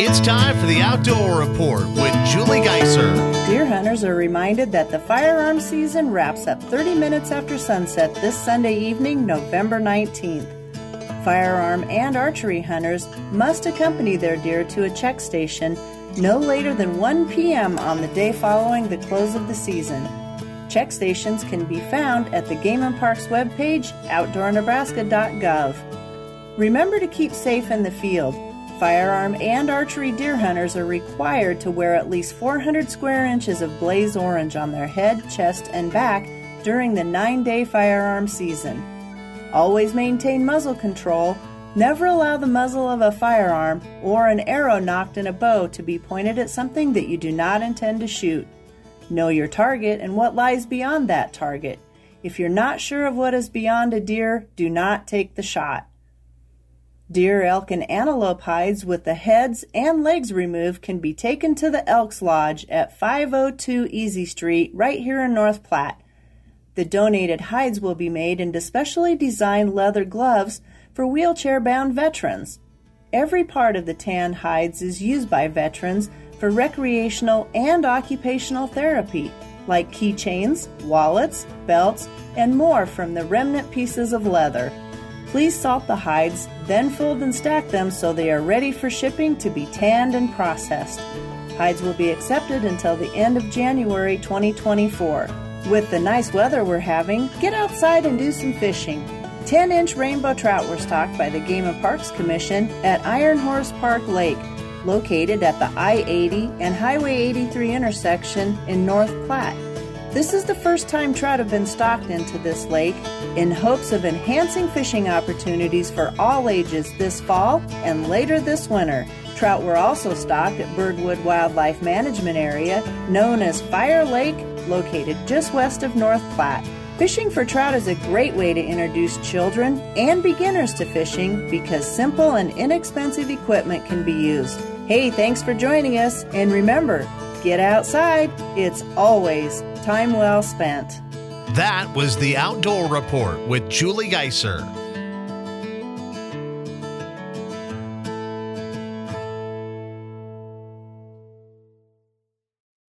It's time for the Outdoor Report with Julie Geiser. Deer hunters are reminded that the firearm season wraps up 30 minutes after sunset this Sunday evening, November 19th. Firearm and archery hunters must accompany their deer to a check station no later than 1 p.m. on the day following the close of the season. Check stations can be found at the Game and Parks webpage, outdoornebraska.gov. Remember to keep safe in the field. Firearm and archery deer hunters are required to wear at least 400 square inches of blaze orange on their head, chest, and back during the nine day firearm season. Always maintain muzzle control. Never allow the muzzle of a firearm or an arrow nocked in a bow to be pointed at something that you do not intend to shoot. Know your target and what lies beyond that target. If you're not sure of what is beyond a deer, do not take the shot. Deer, elk, and antelope hides with the heads and legs removed can be taken to the Elks Lodge at 502 Easy Street right here in North Platte. The donated hides will be made into specially designed leather gloves for wheelchair bound veterans. Every part of the tan hides is used by veterans for recreational and occupational therapy, like keychains, wallets, belts, and more from the remnant pieces of leather. Please salt the hides, then fold and stack them so they are ready for shipping to be tanned and processed. Hides will be accepted until the end of January 2024. With the nice weather we're having, get outside and do some fishing. 10 inch rainbow trout were stocked by the Game and Parks Commission at Iron Horse Park Lake, located at the I 80 and Highway 83 intersection in North Platte. This is the first time trout have been stocked into this lake in hopes of enhancing fishing opportunities for all ages this fall and later this winter. Trout were also stocked at Birdwood Wildlife Management Area, known as Fire Lake, located just west of North Platte. Fishing for trout is a great way to introduce children and beginners to fishing because simple and inexpensive equipment can be used. Hey, thanks for joining us, and remember, get outside. It's always time well spent. That was the Outdoor Report with Julie Geiser.